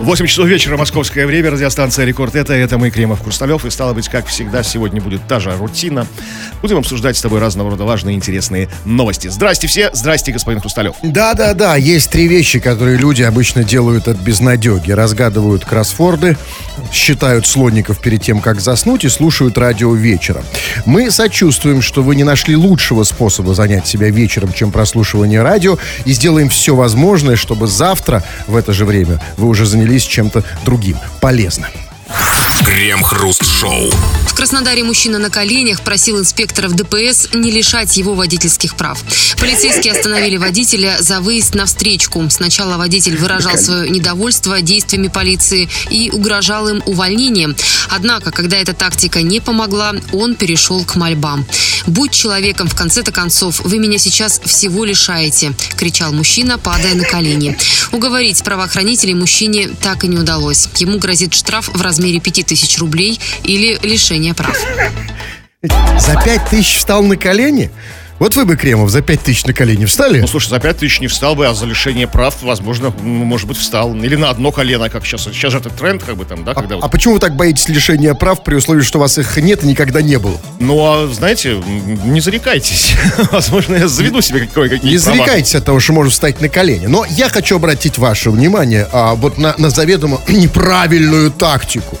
8 часов вечера, московское время, радиостанция «Рекорд» это, это мы, Кремов Хрусталев, и стало быть, как всегда, сегодня будет та же рутина. Будем обсуждать с тобой разного рода важные интересные новости. Здрасте все, здрасте, господин Хрусталев. Да-да-да, есть три вещи, которые люди обычно делают от безнадеги. Разгадывают кроссфорды, считают слонников перед тем, как заснуть, и слушают радио вечером. Мы сочувствуем, что вы не нашли лучшего способа занять себя вечером, чем прослушивание радио, и сделаем все возможное, чтобы завтра в это же время вы уже занялись чем-то другим, полезным. Крем-хруст-шоу. В Краснодаре мужчина на коленях просил инспекторов ДПС не лишать его водительских прав. Полицейские остановили водителя за выезд на встречку. Сначала водитель выражал свое недовольство действиями полиции и угрожал им увольнением. Однако, когда эта тактика не помогла, он перешел к мольбам. «Будь человеком, в конце-то концов, вы меня сейчас всего лишаете», – кричал мужчина, падая на колени. Уговорить правоохранителей мужчине так и не удалось. Ему грозит штраф в размере 5000 рублей или лишение прав. За пять тысяч встал на колени? Вот вы бы, Кремов, за пять тысяч на колени встали? Ну, слушай, за 5 тысяч не встал бы, а за лишение прав, возможно, может быть, встал. Или на одно колено, как сейчас. Сейчас же это тренд, как бы там, да, когда а, вот... а почему вы так боитесь лишения прав при условии, что у вас их нет и никогда не было? Ну, а, знаете, не зарекайтесь. Возможно, я заведу себе какое-какие Не зарекайтесь от того, что можно встать на колени. Но я хочу обратить ваше внимание а, вот на, на заведомо неправильную тактику.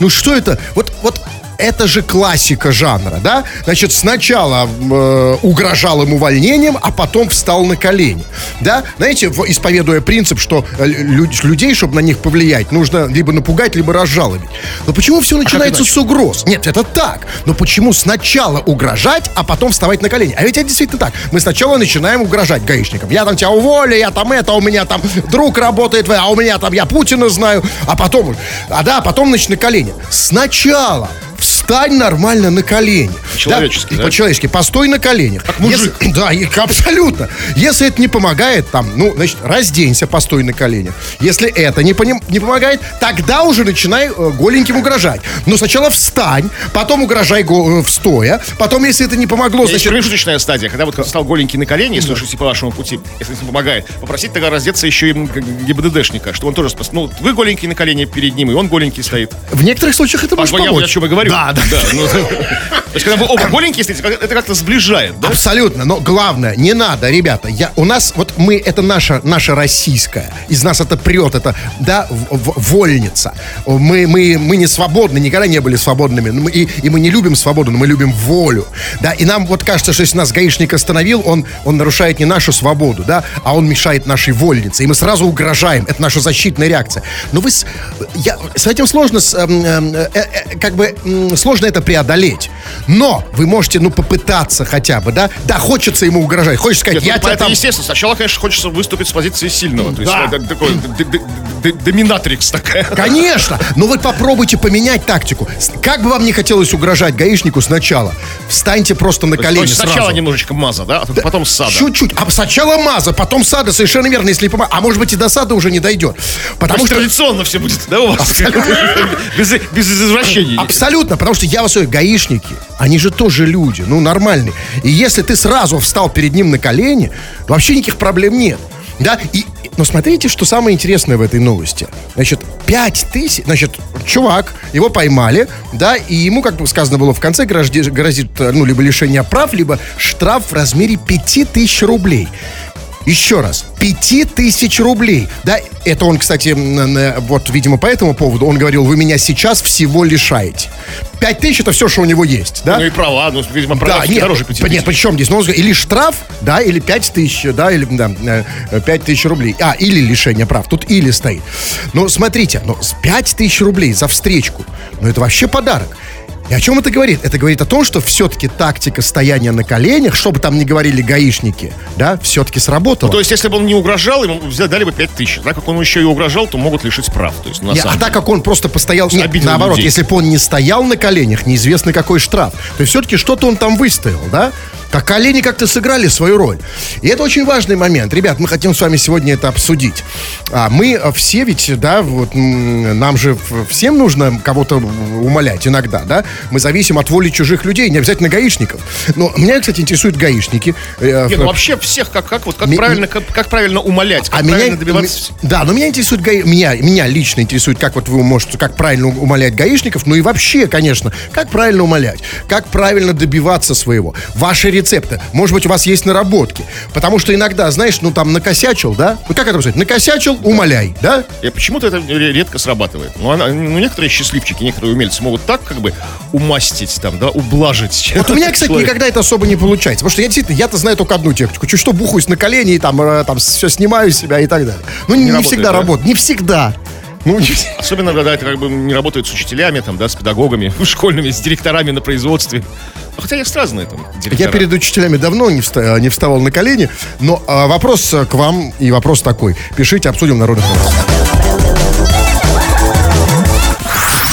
Ну что это? Вот, вот это же классика жанра, да? Значит, сначала э, угрожал им увольнением, а потом встал на колени, да? Знаете, исповедуя принцип, что э, лю- людей, чтобы на них повлиять, нужно либо напугать, либо разжаловать. Но почему все начинается иначе? с угроз? Нет, это так. Но почему сначала угрожать, а потом вставать на колени? А ведь это действительно так. Мы сначала начинаем угрожать гаишникам. Я там тебя уволю, я там это, у меня там друг работает, а у меня там я Путина знаю. А потом, а да, потом, значит, на колени. Сначала встань нормально на колени. По-человечески, да? По-человечески. Постой на коленях. Как мужик. да, и- абсолютно. Если это не помогает, там, ну, значит, разденься, постой на коленях. Если это не, поним- не помогает, тогда уже начинай э, голеньким угрожать. Но сначала встань, потом угрожай го- э, стоя, потом, если это не помогло, Есть значит... промежуточная стадия, когда вот стал голенький на колени, если уж идти по вашему пути, если не помогает, попросить тогда раздеться еще и ГИБДДшника, что он тоже спас. Ну, вы голенький на колени перед ним, и он голенький стоит. В некоторых случаях это А может я, помочь. о чем и говорю. Да, да. ну, то есть, когда вы оба голенькие стоите, это как-то сближает, да? Абсолютно, но главное, не надо, ребята, я, у нас, вот мы, это наша, наша российская, из нас это прет, это, да, в- в- вольница. Мы, мы, мы не свободны, никогда не были свободными, мы- и, и мы не любим свободу, но мы любим волю, да, и нам вот кажется, что если нас гаишник остановил, он, он нарушает не нашу свободу, да, а он мешает нашей вольнице, и мы сразу угрожаем, это наша защитная реакция. Но вы, с, я, с этим сложно, с, эм, эм, э, э, как бы, сложно это преодолеть, но вы можете, ну, попытаться хотя бы, да, да, хочется ему угрожать, хочется сказать, Нет, я ну, тебя это там... естественно. Сначала, конечно, хочется выступить с позиции сильного. То есть, Да. это такой доминатрикс такая. Конечно, но вы попробуйте поменять тактику. Как бы вам не хотелось угрожать гаишнику сначала, встаньте просто на колени есть сначала сразу. немножечко маза, да, а тут потом сада. Чуть-чуть. А сначала маза, потом сада, совершенно верно, если помо- А может быть и до сада уже не дойдет. Потому Потому что... традиционно все будет, да, у вас? Без, без извращений. Абсолютно, потому что я вас говорю, гаишники, они же тоже люди, ну, нормальные. И если ты сразу встал перед ним на колени, вообще никаких проблем нет. Да, и, но смотрите, что самое интересное в этой новости. Значит, 5 тысяч, значит, чувак, его поймали, да, и ему, как сказано было в конце, грозит, грозит, ну, либо лишение прав, либо штраф в размере 5 тысяч рублей. Еще раз, 5 тысяч рублей. Да, это он, кстати, вот, видимо, по этому поводу, он говорил, вы меня сейчас всего лишаете. 5 тысяч это все, что у него есть, да? Ну и права, ну, видимо, права Да, нет, дороже 5 п- нет, причем здесь? Ну, он или штраф, да, или 5 тысяч, да, или, да, э, 5 тысяч рублей. А, или лишение прав. Тут или стоит. Но смотрите, ну, с 5 тысяч рублей за встречку, ну, это вообще подарок. И о чем это говорит? Это говорит о том, что все-таки тактика стояния на коленях, что бы там ни говорили гаишники, да, все-таки сработала. То есть, если бы он не угрожал, ему дали бы 5 тысяч. Так как он еще и угрожал, то могут лишить прав. То есть, на Не, самом а так как он просто постоял, нет, наоборот, людей. если бы он не стоял на коленях, неизвестно какой штраф. То есть все-таки что-то он там выстоял, да? Так колени как-то сыграли свою роль. И это очень важный момент. Ребят, мы хотим с вами сегодня это обсудить. А, мы все ведь, да, вот нам же всем нужно кого-то умолять иногда, да? Мы зависим от воли чужих людей, не обязательно гаишников. Но меня, кстати, интересуют гаишники. Э, Нет, ну вообще всех, как, как, вот, как, Ми- правильно, как, как правильно умолять, как а правильно меня, добиваться... Да, но меня интересует, гаи... меня, меня лично интересует, как вот вы можете, как правильно умолять гаишников, ну и вообще, конечно, как правильно умолять, как правильно добиваться своего. Ваши рецепты. Может быть, у вас есть наработки. Потому что иногда, знаешь, ну там накосячил, да? Ну как это сказать? Накосячил, умоляй, да? И почему-то это редко срабатывает. Ну, она, ну, некоторые счастливчики, некоторые умельцы могут так как бы умастить там, да, ублажить. Вот у меня, кстати, человек. никогда это особо не получается. Потому что я действительно, я-то знаю только одну технику. Чуть что бухаюсь на колени и там, э, там все снимаю себя и так далее. Ну, не, не, не всегда да? работает. Не всегда. Ну, Особенно, когда это как бы не работает с учителями, там, да, с педагогами, школьными, с директорами на производстве. Хотя есть разные там директора. Я перед учителями давно не, вста- не вставал на колени, но а, вопрос к вам и вопрос такой. Пишите, обсудим народных новостей.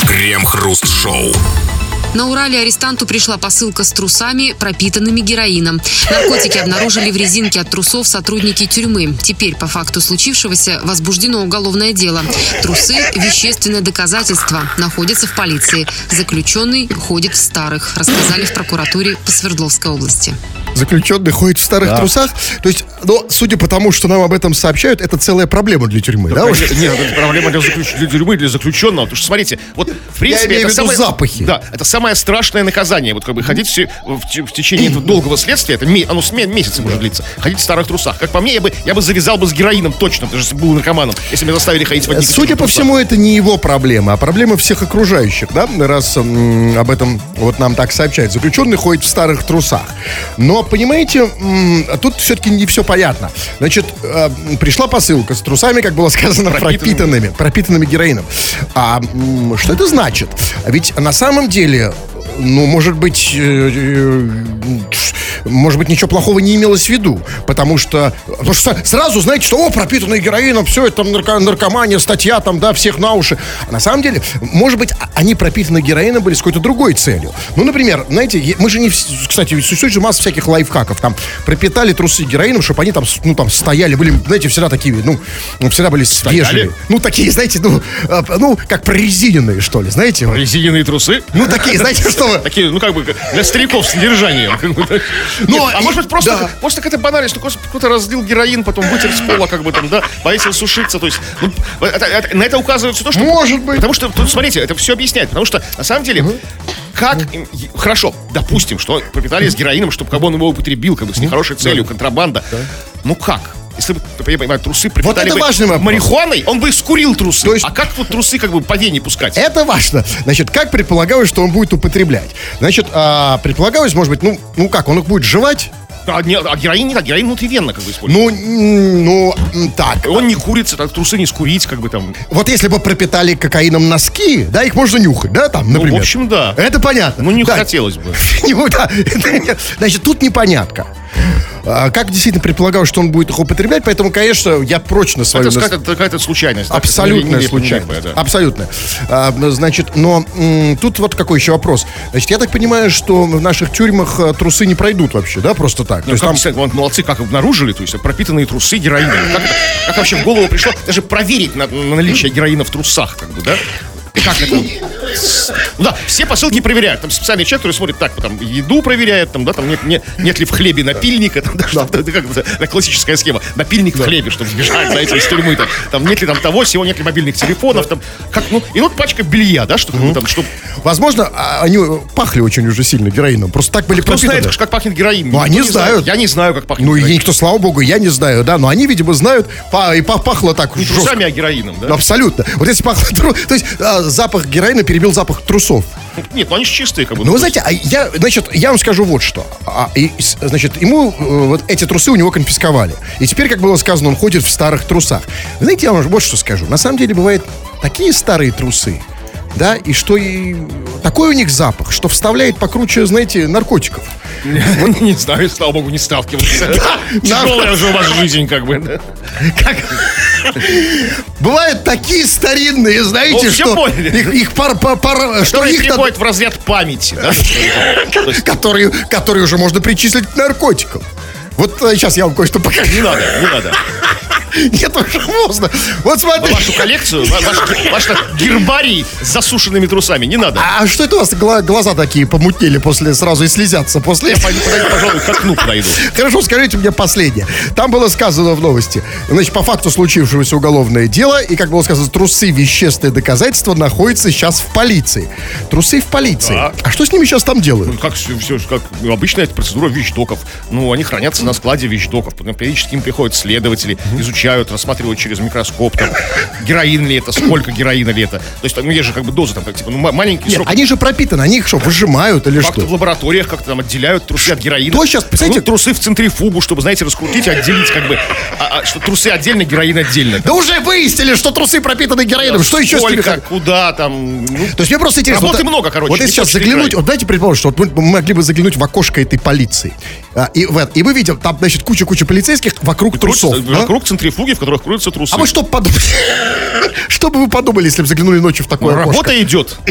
Крем-хруст-шоу. На Урале арестанту пришла посылка с трусами, пропитанными героином. Наркотики обнаружили в резинке от трусов сотрудники тюрьмы. Теперь по факту случившегося возбуждено уголовное дело. Трусы – вещественное доказательство. Находятся в полиции. Заключенный ходит в старых, рассказали в прокуратуре по Свердловской области заключенный ходит в старых да. трусах. То есть, но судя по тому, что нам об этом сообщают, это целая проблема для тюрьмы, да? да уже? Нет, это проблема для, заключ... для тюрьмы, для заключенного. Потому что, смотрите, вот в принципе... Я имею это в виду самое... запахи. Да, это самое страшное наказание. Вот как бы ходить все, в, в течение этого долгого следствия, это оно с месяца может длиться, ходить в старых трусах. Как по мне, я бы, я бы завязал бы с героином точно, даже если был наркоманом, если меня заставили ходить в одних Судя по трусах. всему, это не его проблема, а проблема всех окружающих, да? Раз м, об этом вот нам так сообщают. Заключенный ходит в старых трусах. Но, понимаете, а тут все-таки не все понятно. Значит, э, пришла посылка с трусами, как было сказано, пропитанными, пропитанными героином. А что это значит? Ведь на самом деле ну, может быть, э, э, может быть, ничего плохого не имелось в виду. Потому что, потому что сразу знаете, что, о, пропитанный героином, все это там нарко, наркомания, статья там, да, всех на уши. А на самом деле, может быть, а, они пропитаны героином были с какой-то другой целью. Ну, например, знаете, мы же не, кстати, существует же масса всяких лайфхаков. Там пропитали трусы героином, чтобы они там, ну, там стояли, были, знаете, всегда такие, ну, всегда были свежие. Ну, такие, знаете, ну, а, ну, как прорезиненные, что ли, знаете? Прорезиненные трусы? Ну, такие, знаете, что вы... Такие, ну, как бы, для стариков с содержанием. Ну, а может быть, просто, да. просто какая-то банальность, что кто-то разлил героин, потом вытер с пола, как бы там, да, повесил сушиться. То есть, ну, это, это, на это указывает все то, что... Может быть. Потому что, тут, смотрите, это все объясняет. Потому что, на самом деле, угу. как... Хорошо, допустим, что пропитали с героином, чтобы как бы он его употребил, как бы с нехорошей целью, контрабанда. Ну как? Если бы, я понимаю, трусы пропитали вот это важный вопрос. марихуаной, он бы скурил трусы. То есть... А как вот трусы как бы по вене пускать? Это важно. Значит, как предполагалось, что он будет употреблять? Значит, а, предполагалось, может быть, ну, ну как, он их будет жевать? А, не, а героин не так, героин внутривенно как бы используется. Ну, ну, так. Он не курится, так трусы не скурить, как бы там. Вот если бы пропитали кокаином носки, да, их можно нюхать, да, там, например. Ну, в общем, да. Это понятно. Ну, не да. хотелось бы. Значит, тут непонятка. А как действительно предполагал, что он будет их употреблять, поэтому, конечно, я прочно свою... Это какая-то, какая-то случайность. Абсолютная случайность. Да. Абсолютно. А, значит, но м, тут вот какой еще вопрос. Значит, я так понимаю, что в наших тюрьмах а, трусы не пройдут вообще, да, просто так? Ну, то есть как, там... вот, молодцы, как обнаружили, то есть пропитанные трусы героином. Как, как вообще в голову пришло даже проверить на, на наличие героина в трусах, как бы, да? Как это? Ну да, все посылки проверяют. Там специальный человек, который смотрит так, там еду проверяет, там, да, там нет, нет, нет ли в хлебе напильника, там, да, да. Что, как это, классическая схема. Напильник да. в хлебе, чтобы сбежать, знаете, из тюрьмы. Там, там нет ли там того, всего, нет ли мобильных телефонов, там, как, ну, и вот пачка белья, да, что угу. там, что... Возможно, а, они пахли очень уже сильно героином. Просто так были Кто пропитаны. знает, как пахнет героин? Ну, они знают. Я не знаю, как пахнет Ну, и никто, слава богу, я не знаю, да, но они, видимо, знают, и пахло так Не трусами, а героином, да? Абсолютно. Вот если пахло... То есть запах героина перебил запах трусов. Нет, ну они же чистые, как бы. Ну, вы знаете, а я, значит, я вам скажу вот что. А, и, значит, ему э, вот эти трусы у него конфисковали. И теперь, как было сказано, он ходит в старых трусах. Вы знаете, я вам вот что скажу. На самом деле бывают такие старые трусы, да, и что и такой у них запах, что вставляет покруче, знаете, наркотиков. Не знаю, слава богу, не сталкивался. Тяжелая уже у вас жизнь, как бы. Бывают такие старинные, знаете, Ну, что их, пар, пар- что их переходят в разряд памяти. которые, которые уже можно причислить к наркотикам. Вот сейчас я вам кое-что покажу. Не надо, не надо. Нет, уже можно. Вот смотри. Вашу коллекцию, ва- ваш, ваш гербарий с засушенными трусами, не надо. А что это у вас гла- глаза такие помутнели после сразу и слезятся после? Я пожалуй, к окну подойду. Хорошо, скажите мне последнее. Там было сказано в новости, значит, по факту случившегося уголовное дело, и, как было сказано, трусы вещественные доказательства находятся сейчас в полиции. Трусы в полиции. Да. А что с ними сейчас там делают? Ну, как все, все, как обычная это процедура вещдоков. Ну, они хранятся на складе вещдоков. Потом периодически им приходят следователи, изучают, рассматривают через микроскоп, там, героин ли это, сколько героина ли это. То есть, там, ну, есть же как бы доза, там, как, типа, ну, ма- маленький Нет, срок. они же пропитаны, они их что, выжимают или Как-то в что? лабораториях как-то там отделяют трусы от героина. То щас, представляете- Ну, трусы в центрифугу, чтобы, знаете, раскрутить и отделить, как бы, а- а, что трусы отдельно, героин отдельно. Да уже выяснили, что трусы пропитаны героином. Что еще с? Сколько, как- куда там, ну, То есть мне просто интересно. Работы вот, много, короче, Вот если сейчас заглянуть, вот дайте предположим, что вот мы могли бы заглянуть в окошко этой полиции. А, и, в и мы видим, там, значит, куча-куча полицейских вокруг трусов. крутятся да? вокруг центрифуги, в которых крутятся трусы. А вы что подумали? Что бы вы подумали, если бы заглянули ночью в такое окошко? Работа идет.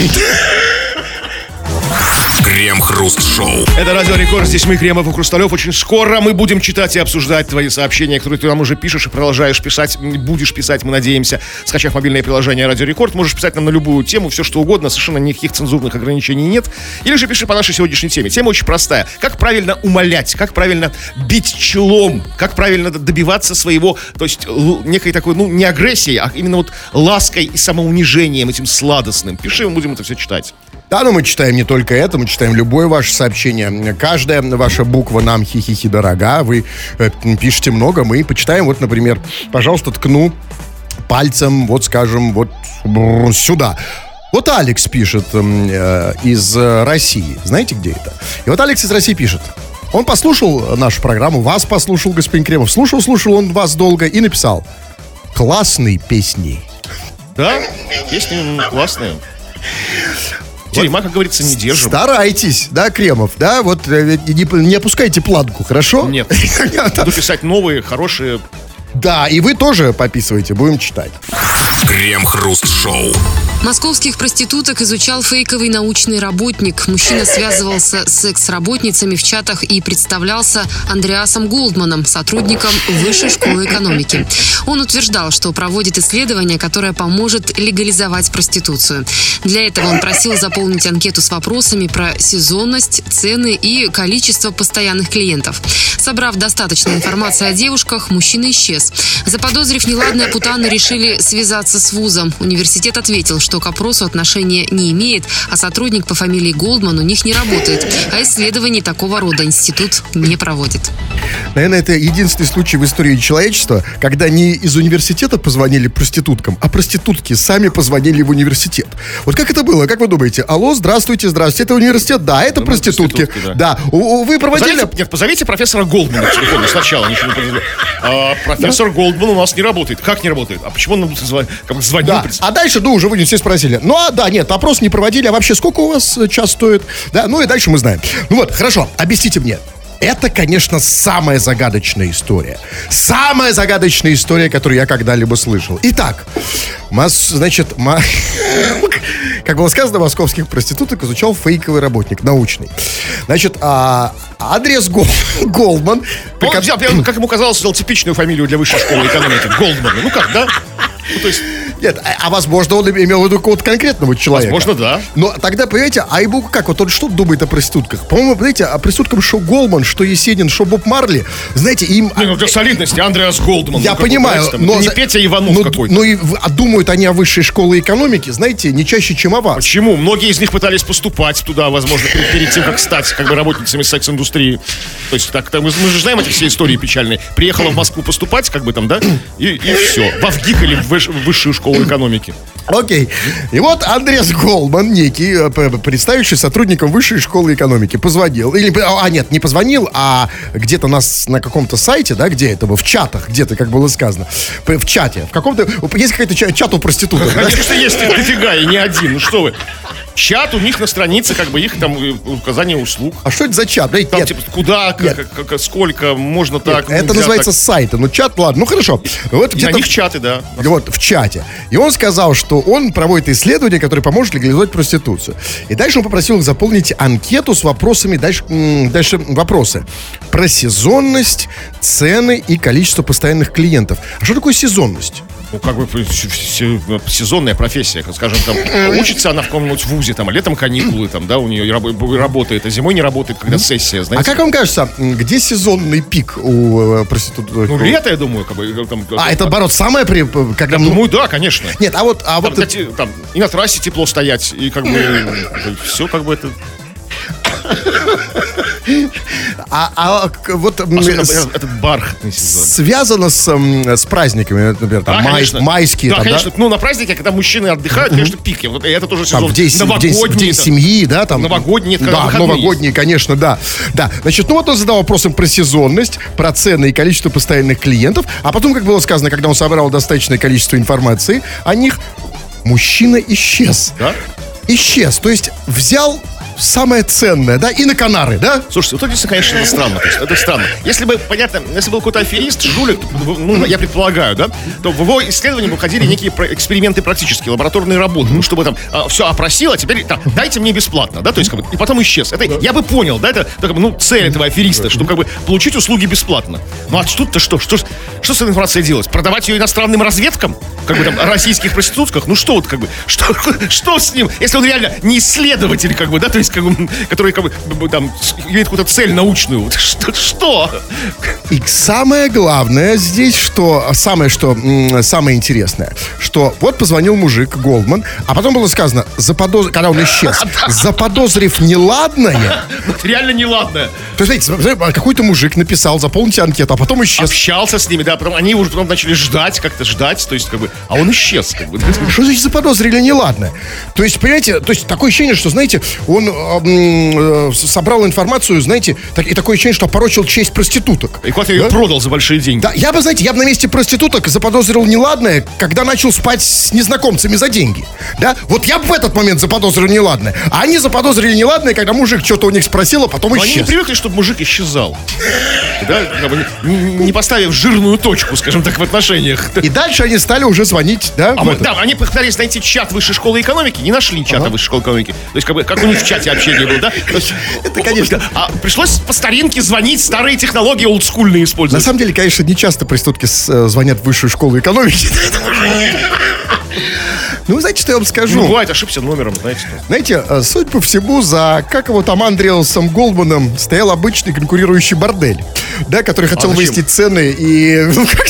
Крем-хруст-шоу. Это Радио Рекорд, здесь мы, Кремов и Хрусталев. Очень скоро мы будем читать и обсуждать твои сообщения, которые ты нам уже пишешь и продолжаешь писать, будешь писать, мы надеемся. Скачав мобильное приложение Радио Рекорд, можешь писать нам на любую тему, все что угодно, совершенно никаких цензурных ограничений нет. Или же пиши по нашей сегодняшней теме. Тема очень простая. Как правильно умолять, как правильно бить челом, как правильно добиваться своего, то есть некой такой, ну, не агрессии, а именно вот лаской и самоунижением этим сладостным. Пиши, мы будем это все читать. Да, но мы читаем не только это, мы читаем любое ваше сообщение. Каждая ваша буква нам хихихи дорога. Вы э, пишете много, мы почитаем. Вот, например, пожалуйста, ткну пальцем, вот скажем, вот сюда. Вот Алекс пишет э, из э, России. Знаете, где это? И вот Алекс из России пишет. Он послушал нашу программу, вас послушал, господин Кремов. Слушал, слушал он вас долго и написал. Классные песни. Да, песни классные. Тюрьма, как говорится, не держим. Старайтесь, да, Кремов, да, вот э, не, не опускайте планку, хорошо? Нет. Буду писать новые, хорошие. Да, и вы тоже пописывайте, будем читать. Крем-хруст-шоу. Московских проституток изучал фейковый научный работник. Мужчина связывался с секс-работницами в чатах и представлялся Андреасом Голдманом, сотрудником Высшей школы экономики. Он утверждал, что проводит исследование, которое поможет легализовать проституцию. Для этого он просил заполнить анкету с вопросами про сезонность, цены и количество постоянных клиентов. Собрав достаточно информации о девушках, мужчина исчез. Заподозрив неладное, путаны решили связаться с вузом. Университет ответил, что к опросу отношения не имеет, а сотрудник по фамилии Голдман у них не работает, а исследований такого рода институт не проводит. Наверное, это единственный случай в истории человечества, когда не из университета позвонили проституткам, а проститутки сами позвонили в университет. Вот как это было? Как вы думаете? Алло, здравствуйте, здравствуйте, это университет? Да, это мы проститутки. проститутки, Да. У- у- вы проводили... Позовите, нет, позовите профессора Голдмана сначала. Ничего не. А, профессор Голдман у нас не работает. Как не работает? А почему он нам звонил? Да. А дальше, ну, уже вы все спросили. Ну, а, да, нет, опрос не проводили. А вообще, сколько у вас э, час стоит? Да, ну и дальше мы знаем. Ну вот, хорошо, объясните мне. Это, конечно, самая загадочная история. Самая загадочная история, которую я когда-либо слышал. Итак, мас, значит, ма- как было сказано, московских проституток изучал фейковый работник, научный. Значит, а, адрес Гол- Голдман... Он взял, как ему казалось, взял типичную фамилию для высшей школы экономики. Голдман. Ну как, да? Ну, то есть, Нет, а, а возможно, он имел в виду какого-то конкретного человека. Возможно, да. Но тогда, понимаете, а ему как? Вот он что думает о проститутках? По-моему, знаете, о проститутках что Голман, что Есенин, что Боб Марли, знаете, им... ну, для солидности Андреас Голдман. я ну, как понимаю, там, но... не Петя Иванов ну, какой-то. Ну и а думают они о высшей школе экономики, знаете, не чаще, чем о вас. Почему? Многие из них пытались поступать туда, возможно, перед, перед тем, как стать как бы работницами секс-индустрии. То есть так, так, мы, же знаем эти все истории печальные. Приехала в Москву поступать, как бы там, да, и, и все. Во ВГИК или в высшую школу экономики. Окей. И вот Андрес Голман, некий, э, представивший сотрудником высшей школы экономики, позвонил. Или, а, нет, не позвонил, а где-то на, с- на каком-то сайте, да, где это было, в чатах, где-то, как было сказано, в чате, в каком-то, есть какой-то ча- чат у проституток, да? Конечно, есть их дофига, и не один. Ну что вы. Чат у них на странице, как бы их там э, указание услуг. А что это за чат? Да, Там нет, типа куда, Нет. как- как- сколько, можно так. это называется так. сайты, ну чат, ладно, ну хорошо. Вот И на них чаты, да. Вот, в чате. И он сказал, что он проводит исследование, которое поможет легализовать проституцию. И дальше он попросил их заполнить анкету с вопросами, дальше, дальше вопросы. Про сезонность, цены и количество постоянных клиентов. А что такое сезонность? Ну, как бы сезонная профессия, скажем, там, учится она в каком-нибудь вузе, там, а летом каникулы, там, да, у нее работает, а зимой не работает, когда сессия, А знаете. как вам кажется, где сезонный пик у э, проституток? Ну, лето, я думаю, как бы, там, А, это, наоборот, самое, при, когда... Я думаю, да, конечно. Нет, а вот... А Там, вот кстати, там, и на трассе тепло стоять, и как бы все как бы это... а, а, вот... Особенно с- этот бархатный сезон. связано с, с праздниками, например, там, Да, май- конечно. майские, Да, там, конечно. Ну, на празднике, когда мужчины отдыхают, конечно, пик. Вот Это тоже Там, сезон в день, в день- в новогодний. день там. семьи, да, там. Новогодний, это Да, выходные новогодние, конечно, да. Да, значит, ну вот он задал вопросом про сезонность, про цены и количество постоянных клиентов, а потом, как было сказано, когда он собрал достаточное количество информации о них, мужчина исчез. Да? Исчез, то есть взял самое ценное, да, и на Канары, да? Слушайте, вот это, конечно, странно. Это странно. Если бы, понятно, если был какой-то аферист, жулик, ну, я предполагаю, да, то в его исследовании выходили некие эксперименты практические, лабораторные работы, ну, чтобы там все опросил, а теперь там, дайте мне бесплатно, да, то есть, как бы, и потом исчез. Это я бы понял, да, это, как ну, цель этого афериста, чтобы, как бы, получить услуги бесплатно. Ну, а тут-то что? Что, что с этой информацией делать? Продавать ее иностранным разведкам? Как бы, там, российских проститутках? Ну, что вот, как бы, что, что с ним? Если он реально не исследователь, как бы, да, то есть, как бы, который, как бы, там, имеет какую-то цель научную. Что? что? И самое главное здесь, что самое, что самое интересное, что вот позвонил мужик Голдман, а потом было сказано, заподоз... когда он исчез, заподозрив неладное, реально неладное. то есть, знаете, смотри, какой-то мужик написал, заполните анкету, а потом исчез. Общался с ними, да, потом они уже потом начали ждать, как-то ждать, то есть, как бы, а он исчез, как бы. Что значит заподозрили неладное? То есть, понимаете, то есть такое ощущение, что, знаете, он э, э, собрал информацию, знаете, так- и такое ощущение, что опорочил честь проституток. И куда-то ее Да? продал за большие деньги. Да, я бы, знаете, я бы на месте проституток заподозрил неладное, когда начал спать с незнакомцами за деньги. Да? Вот я бы в этот момент заподозрил неладное. А они заподозрили неладное, когда мужик что-то у них спросил, а потом Но они не исчез. привыкли, чтобы мужик исчезал. Да, не, поставив жирную точку, скажем так, в отношениях. И дальше они стали уже звонить, да? А мы, да, они пытались найти чат высшей школы экономики, не нашли чата высшей школы экономики. То есть, как бы, как у них в чате общение было, да? Это, конечно. А пришлось по старинке звонить, старые технологии олдскульные На использовать. самом деле, конечно, не часто проститутки с- э, звонят в высшую школу экономики. Ну, знаете, что я вам Ну, скажу? бывает, ошибся номером, знаете. Знаете, э, суть по всему, за, как его там, Андреасом Голдманом стоял обычный конкурирующий бордель, да, который хотел зачем? вывести цены и ну, как-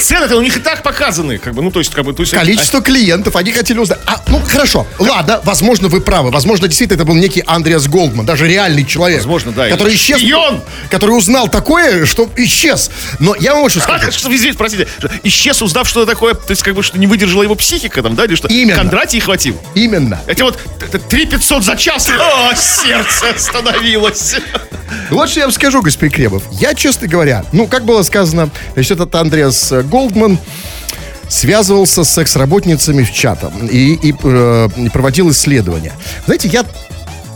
Цены-то у них и так показаны, как бы, ну, то есть, как бы, то есть... количество клиентов, они хотели узнать. А, ну, хорошо, ладно, возможно, вы правы, возможно, действительно, это был некий Андреас Голдман, даже реальный человек. Возможно, да, Который исчез. шпион! Который узнал такое, что исчез. Но я вам вот что скажу. А, что, извините, простите, что исчез, узнав, что это такое, то есть, как бы, что не выдержала его психика там, да, или что? Именно. Кондратий хватил. Именно. Эти вот 3 500 за час, о, сердце остановилось. Вот что я вам скажу, господин Кремов. Я, честно говоря, ну, как было сказано, значит, этот Андреас э, Голдман связывался с секс-работницами в чатом и, и, э, и проводил исследования. Знаете, я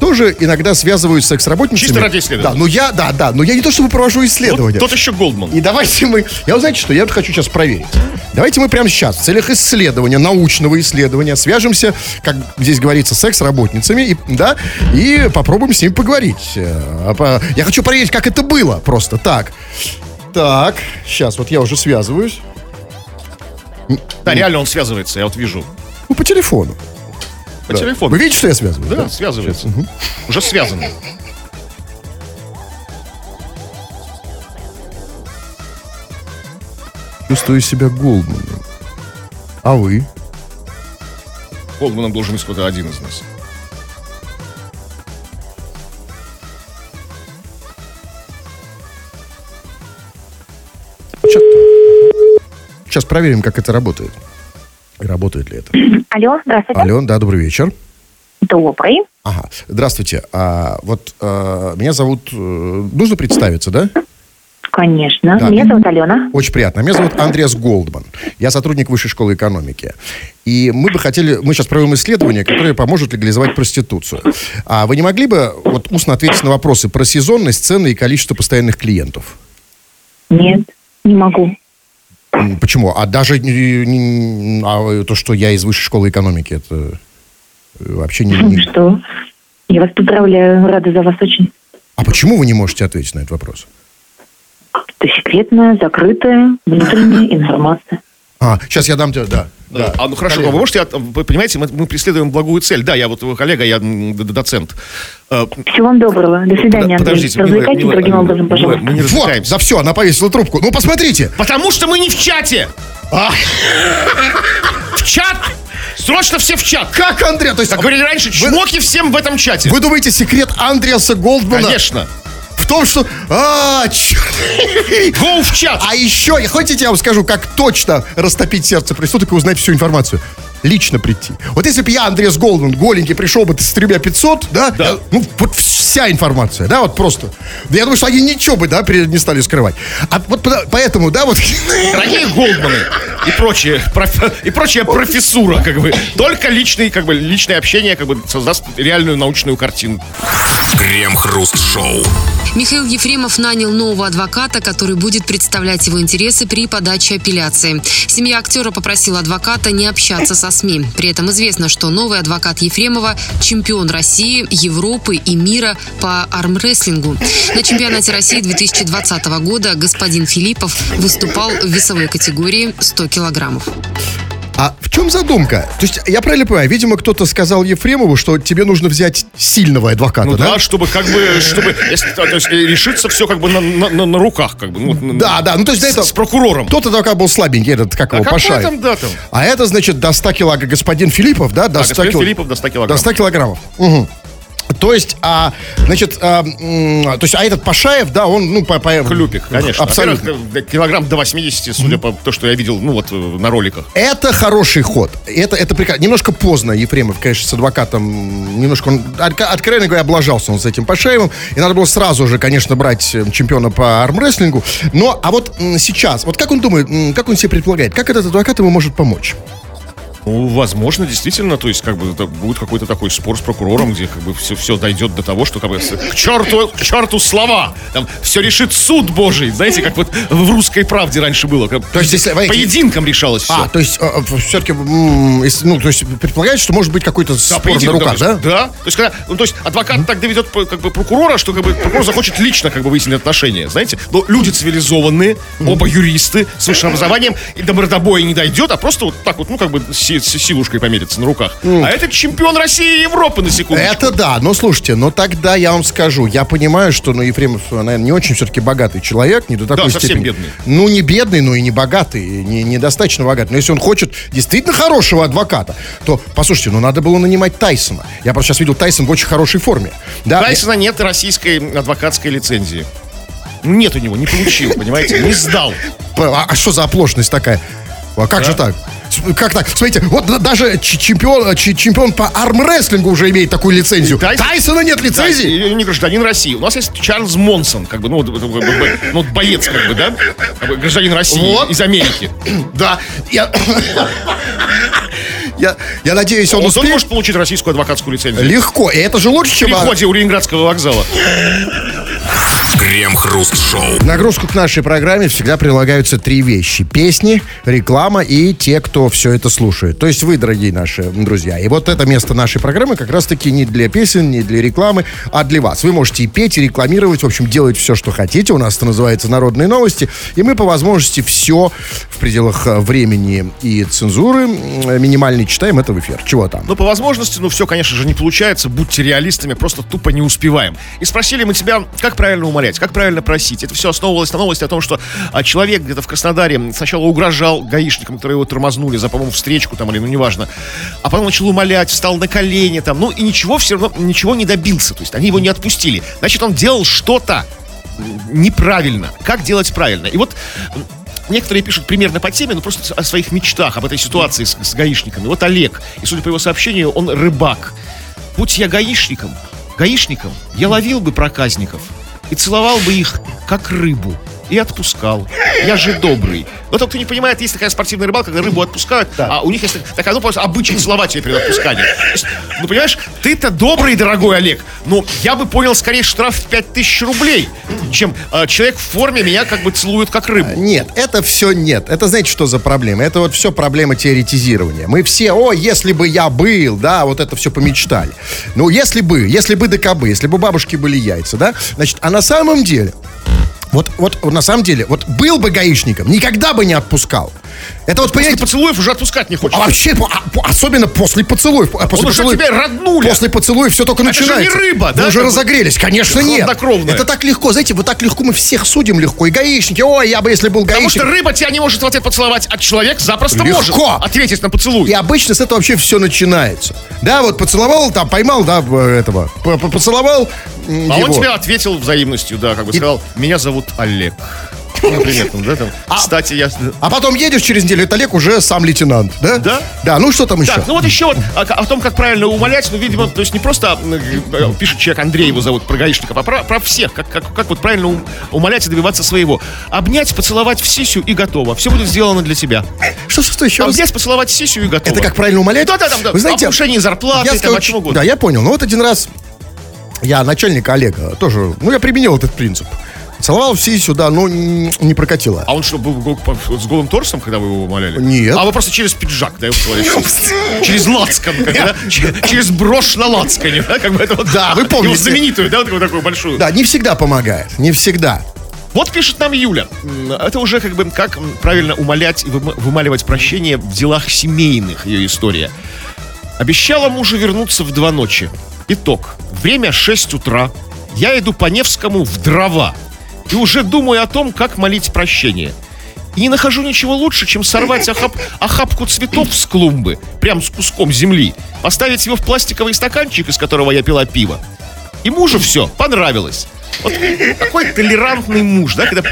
тоже иногда связываюсь с секс-работницами. Чисто ради исследований. Да, но я, да, да, но я не то чтобы провожу исследования. Вот тот еще Голдман. И давайте мы... Я вот знаете что, я вот хочу сейчас проверить. Давайте мы прямо сейчас в целях исследования, научного исследования, свяжемся, как здесь говорится, с секс-работницами, и, да, и попробуем с ними поговорить. А Я хочу проверить, как это было просто. Так, так, сейчас, вот я уже связываюсь. Да, реально он связывается, я вот вижу. Ну, по телефону. По Да. телефону. Вы видите, что я связываюсь? Да, связывается. Уже связано. Чувствую себя Голдманом. А вы? Голдманом должен быть кто-то один из нас. Сейчас проверим, как это работает. И работает ли это? Алло, здравствуйте. Алло, да, добрый вечер. Добрый. Ага, здравствуйте. А, вот а, меня зовут... э, нужно представиться, да? Конечно. Да. Меня зовут Алена. Очень приятно. Меня зовут Андреас Голдман. Я сотрудник Высшей школы экономики. И мы бы хотели... Мы сейчас проводим исследование, которое поможет легализовать проституцию. А вы не могли бы вот устно ответить на вопросы про сезонность, цены и количество постоянных клиентов? Нет, не могу. Почему? А даже а то, что я из Высшей школы экономики, это э, вообще не... не- Что? Я вас поздравляю, рада за вас очень. А почему вы не можете ответить на этот вопрос? Это секретная, закрытая, внутренняя информация. А, сейчас я дам тебе, да. да. А, ну хорошо, Коллега. вы можете, вы понимаете, мы, мы преследуем благую цель. Да, я вот коллега, я доцент. Э, Всего вам доброго. До свидания, Андрей. подождите, Развлекайтесь милая другим образом, пожалуйста. Мы не Вот, развлекаемся. да все, она повесила трубку. Ну, посмотрите. Потому что мы не в чате. А, В чат! Срочно все в чат. как, Андрей? То есть, Как говорили раньше, чмоки всем в этом чате. вы думаете, секрет Андреаса Голдмана Конечно. в том, что... А, черт. Go в чат. А еще, хотите, я вам скажу, как точно растопить сердце преступника и узнать всю информацию? Лично прийти. Вот если бы я, Андреас Голдман, голенький, пришел бы с тремя 500, да, Да. я- ну, вот вся информация, да, вот просто. Да я думаю, что они ничего бы, да, не стали скрывать. А вот по- поэтому, да, вот... Дорогие Голдманы и прочие, проф- и прочая профессура, как бы, только личный, как бы, личное общение, как бы, создаст реальную научную картину. Крем-хруст-шоу. Михаил Ефремов нанял нового адвоката, который будет представлять его интересы при подаче апелляции. Семья актера попросила адвоката не общаться со СМИ. При этом известно, что новый адвокат Ефремова – чемпион России, Европы и мира по армрестлингу. На чемпионате России 2020 года господин Филиппов выступал в весовой категории 100 килограммов. А в чем задумка? То есть, я правильно понимаю, видимо, кто-то сказал Ефремову, что тебе нужно взять сильного адвоката, Ну да? да, чтобы как бы, чтобы, если, то есть, э, решиться все как бы на, на- на- руках, как бы. Ну, Да, да, ну то есть с, этого... с прокурором. Тот адвокат был слабенький, этот, как А его, Пашаев. там, да, там? А это, значит, до 100 килограмм. Господин Филиппов, да? До Да, 100 господин кил- Филиппов до 100 килограмм. До 100 килограммов. Мгм. То есть, а, значит, а, то есть, а этот Пашаев, да, он, ну, по, по- Клюпик, конечно. Абсолютно. Э, килограмм до 80, судя по то, что я видел, ну вот э, на роликах. Это хороший ход. Это, это прекрасно. Немножко поздно Ефремов, конечно, с адвокатом. Немножко он, отк- откровенно говоря, облажался он с этим Пашаевым. И надо было сразу же, конечно, брать э, чемпиона по армрестлингу. Но, а вот сейчас, вот как он думает, как он себе предполагает, как этот адвокат ему может помочь? Ну, возможно, действительно, то есть, как бы, это будет какой-то такой спор с прокурором, где, как бы, все, все дойдет до того, что, как бы, с- к черту, к черту слова! Там все решит суд Божий, знаете, как вот в русской правде раньше было. Как, То есть, если- поединком решалось все. А, то есть, все-таки, ну, то есть, предполагает, что может быть какой-то спор на руках, да? да? То есть, когда, ну, то есть, адвокат так доведет как бы прокурора, что как бы прокурор захочет лично как бы выяснить отношения, знаете? Но люди цивилизованные, оба юристы с высшим образованием, и до мордобоя не дойдет, а просто вот так вот, ну, как бы си- с силушкой помериться на руках. А это чемпион России и Европы, на секунду. Это да, но слушайте, но тогда я вам скажу, я понимаю, что, ну, Ефремов, наверное, не очень все-таки богатый человек, не до такой совсем степени. бедный. Ну, не бедный, но и не богатый, не, недостаточно богатый. Но если он хочет действительно хорошего адвоката, то, послушайте, ну, надо было нанимать Тайсона. Я просто сейчас видел Тайсон в очень хорошей форме. Да, Тайсона нет российской адвокатской лицензии. Ну, Нет у него, не получил, понимаете, не сдал. А, а что за оплошность такая? А как же так? Как так? Смотрите, вот да- даже чемпион, ч- чемпион по армрестлингу уже имеет такую лицензию. И Тайсон- Тайсона нет Да, лицензии? и не гражданин России. У нас есть Чарльз Монсон, как бы, ну, вот, вот, вот, вот, ну, вот боец, как бы, да? Как бы гражданин России Вот. из Америки. Да. Я, я, я надеюсь, он Он, он успеет. может получить российскую адвокатскую лицензию. Легко. И это же лучше, В чем... а, переходе у Ленинградского вокзала. Крем-хруст-шоу. Нагрузку к нашей программе всегда прилагаются три вещи. Песни, реклама и те, кто все это слушает. То есть вы, дорогие наши друзья. И вот это место нашей программы как раз-таки не для песен, не для рекламы, а для вас. Вы можете и петь, и рекламировать, в общем, делать все, что хотите. У нас это называется «Народные новости». И мы по возможности все в пределах э, времени и цензуры м, минимальной читаем это в эфир. Чего там? Ну, по возможности, ну, все, конечно же, не получается. Будьте реалистами, просто тупо не успеваем. И спросили мы тебя, как правильно умолять, как правильно просить. Это все основывалось на новости о том, что а, человек где-то в Краснодаре сначала угрожал гаишникам, которые его тормознули за, по-моему, встречку там или, ну, неважно. А потом начал умолять, встал на колени там. Ну, и ничего все равно, ничего не добился. То есть они его не отпустили. Значит, он делал что-то неправильно. Как делать правильно? И вот некоторые пишут примерно по теме, но просто о своих мечтах, об этой ситуации с, с гаишниками. Вот Олег, и судя по его сообщению, он рыбак. Будь я гаишником, гаишником, я ловил бы проказников и целовал бы их, как рыбу, и отпускал. Я же добрый. Но тот, кто не понимает, есть такая спортивная рыбалка, когда рыбу отпускают, а у них есть такая, ну, просто обычай целовать ее перед отпусканием. Есть, ну, понимаешь, ты-то добрый, дорогой Олег, но я бы понял скорее штраф в 5000 рублей, чем э, человек в форме меня как бы целует как рыбу. Нет, это все нет. Это знаете, что за проблема? Это вот все проблема теоретизирования. Мы все, о, если бы я был, да, вот это все помечтали. Ну, если бы, если бы да кабы, если бы бабушки были яйца, да, значит, а на самом деле, вот, вот, на самом деле, вот был бы гаишником, никогда бы не отпускал. Это вот, После понимаете, поцелуев уже отпускать не а хочется. вообще, по- а, особенно после поцелуев. а После Он уже поцелуев- тебя роднули. После поцелуев все только Это же не начинается. рыба, да, Вы уже разогрелись. Конечно, нет. Это так легко. Знаете, вот так легко мы всех судим легко. И гаишники. Ой, я бы, если был Потому гаишник. что рыба тебя не может в ответ поцеловать, а человек запросто Легко. может ответить на поцелуй. И обычно с этого вообще все начинается. Да, вот поцеловал, там, поймал, да, этого, п- п- поцеловал А его. он тебе ответил взаимностью, да, как бы сказал, меня зовут Олег. Например, там, да, там. Кстати, я... А потом едешь через неделю, это Олег уже сам лейтенант, да? Да. Да, ну что там еще? Так, ну вот еще вот о, о том, как правильно умолять, ну, видимо, то есть не просто э, пишет человек, Андрей его зовут, про гаишников, а про, про всех, как, как, как вот правильно ум- умолять и добиваться своего. Обнять, поцеловать в сисю и готово. Все будет сделано для тебя. Что, что, что еще раз? Обнять, поцеловать в сисю и готово. Это как правильно умолять? Да-да, там, да. Вы знаете, О повышении зарплаты, я там, о чем угодно. Да, я понял. Ну вот один раз я начальник Олега тоже, ну я применил этот принцип. Целовал все сюда, но не прокатило. А он что, был гол- с голым торсом, когда вы его умоляли? Нет. А вы просто через пиджак, да? Через лацкан, да? Через брошь на лацкане, да? Как бы это вот... Да, вы помните. Его знаменитую, да, вот такую, большую. Да, не всегда помогает, не всегда. Вот пишет нам Юля. Это уже как бы как правильно умолять и выма- вымаливать прощение в делах семейных, ее история. Обещала мужу вернуться в два ночи. Итог. Время 6 утра. Я иду по Невскому в дрова. И уже думаю о том, как молить прощение. И не нахожу ничего лучше, чем сорвать охап- охапку цветов с клумбы, прям с куском земли, поставить его в пластиковый стаканчик, из которого я пила пиво. И мужу все понравилось. Вот такой толерантный муж, да, когда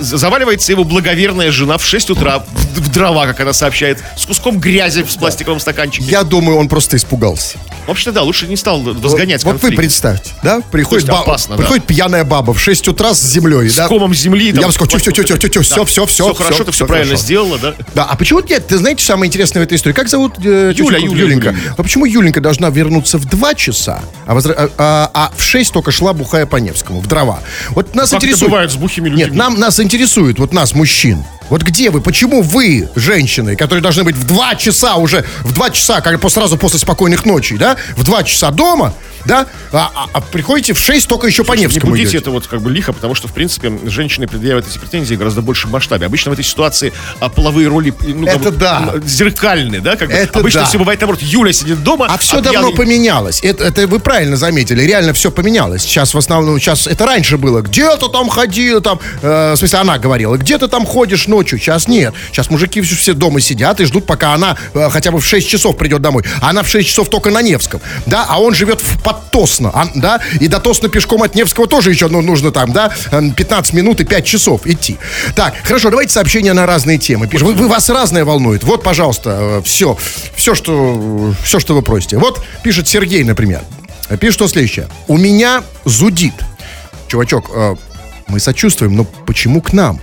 заваливается его благоверная жена в 6 утра в, в дрова, как она сообщает, с куском грязи в пластиковом стаканчике. Я думаю, он просто испугался. Вообще, да, лучше не стал возгонять Вот вы конфликт. представьте, да? Приходит, есть опасно, да. приходит пьяная баба в 6 утра с землей, С да? комом земли. Я бы сказал, тю тю тю все, все, все. Все хорошо, ты все правильно сделала, да? Да, а почему нет? Ты знаете, самое интересное в этой истории? Как зовут э, Юля, Юленька? Юля, Юля, Юля. А почему Юленька должна вернуться в 2 часа, а, возра- а- а- а в 6 только шла бухая по Невскому, в дрова? Вот нас Как это интересует... бывает с бухими людьми? Нет, нам, нас интересует, вот нас, мужчин. Вот где вы? Почему вы, женщины, которые должны быть в 2 часа уже, в 2 часа, как сразу после спокойных ночей, да, в 2 часа дома, да, а, а- а приходите в 6 только еще по Не Невскому будите идете? это вот как бы лихо, потому что, в принципе, женщины предъявляют эти претензии в гораздо большем масштабе. Обычно в этой ситуации а, половые роли ну, как Это бы, да. м, зеркальны, да? Как бы. Это Обычно да. все бывает наоборот. Юля сидит дома, А все а давно пьяный- поменялось. Это, это вы правильно заметили. Реально все поменялось. Сейчас в основном, сейчас это раньше было. Где ты там ходил, там, э, в смысле, она говорила, где ты там ходишь ночью? Сейчас нет. Сейчас мужики все, все дома сидят и ждут, пока она э, хотя бы в 6 часов придет домой. А она в 6 часов только на Невском. Да, а он живет в Подтосно. А, да, и до Тосна пешком от Невского тоже еще ну, нужно там, да, э, 15 минут и 5 часов идти. Так, хорошо, давайте сообщения на разные темы. Вы, вы- вас разное волнует. Вот, пожалуйста, все, все, что, все, что вы просите. Вот пишет Сергей, например. Пишет что следующее. У меня зудит. Чувачок, э, мы сочувствуем, но почему к нам?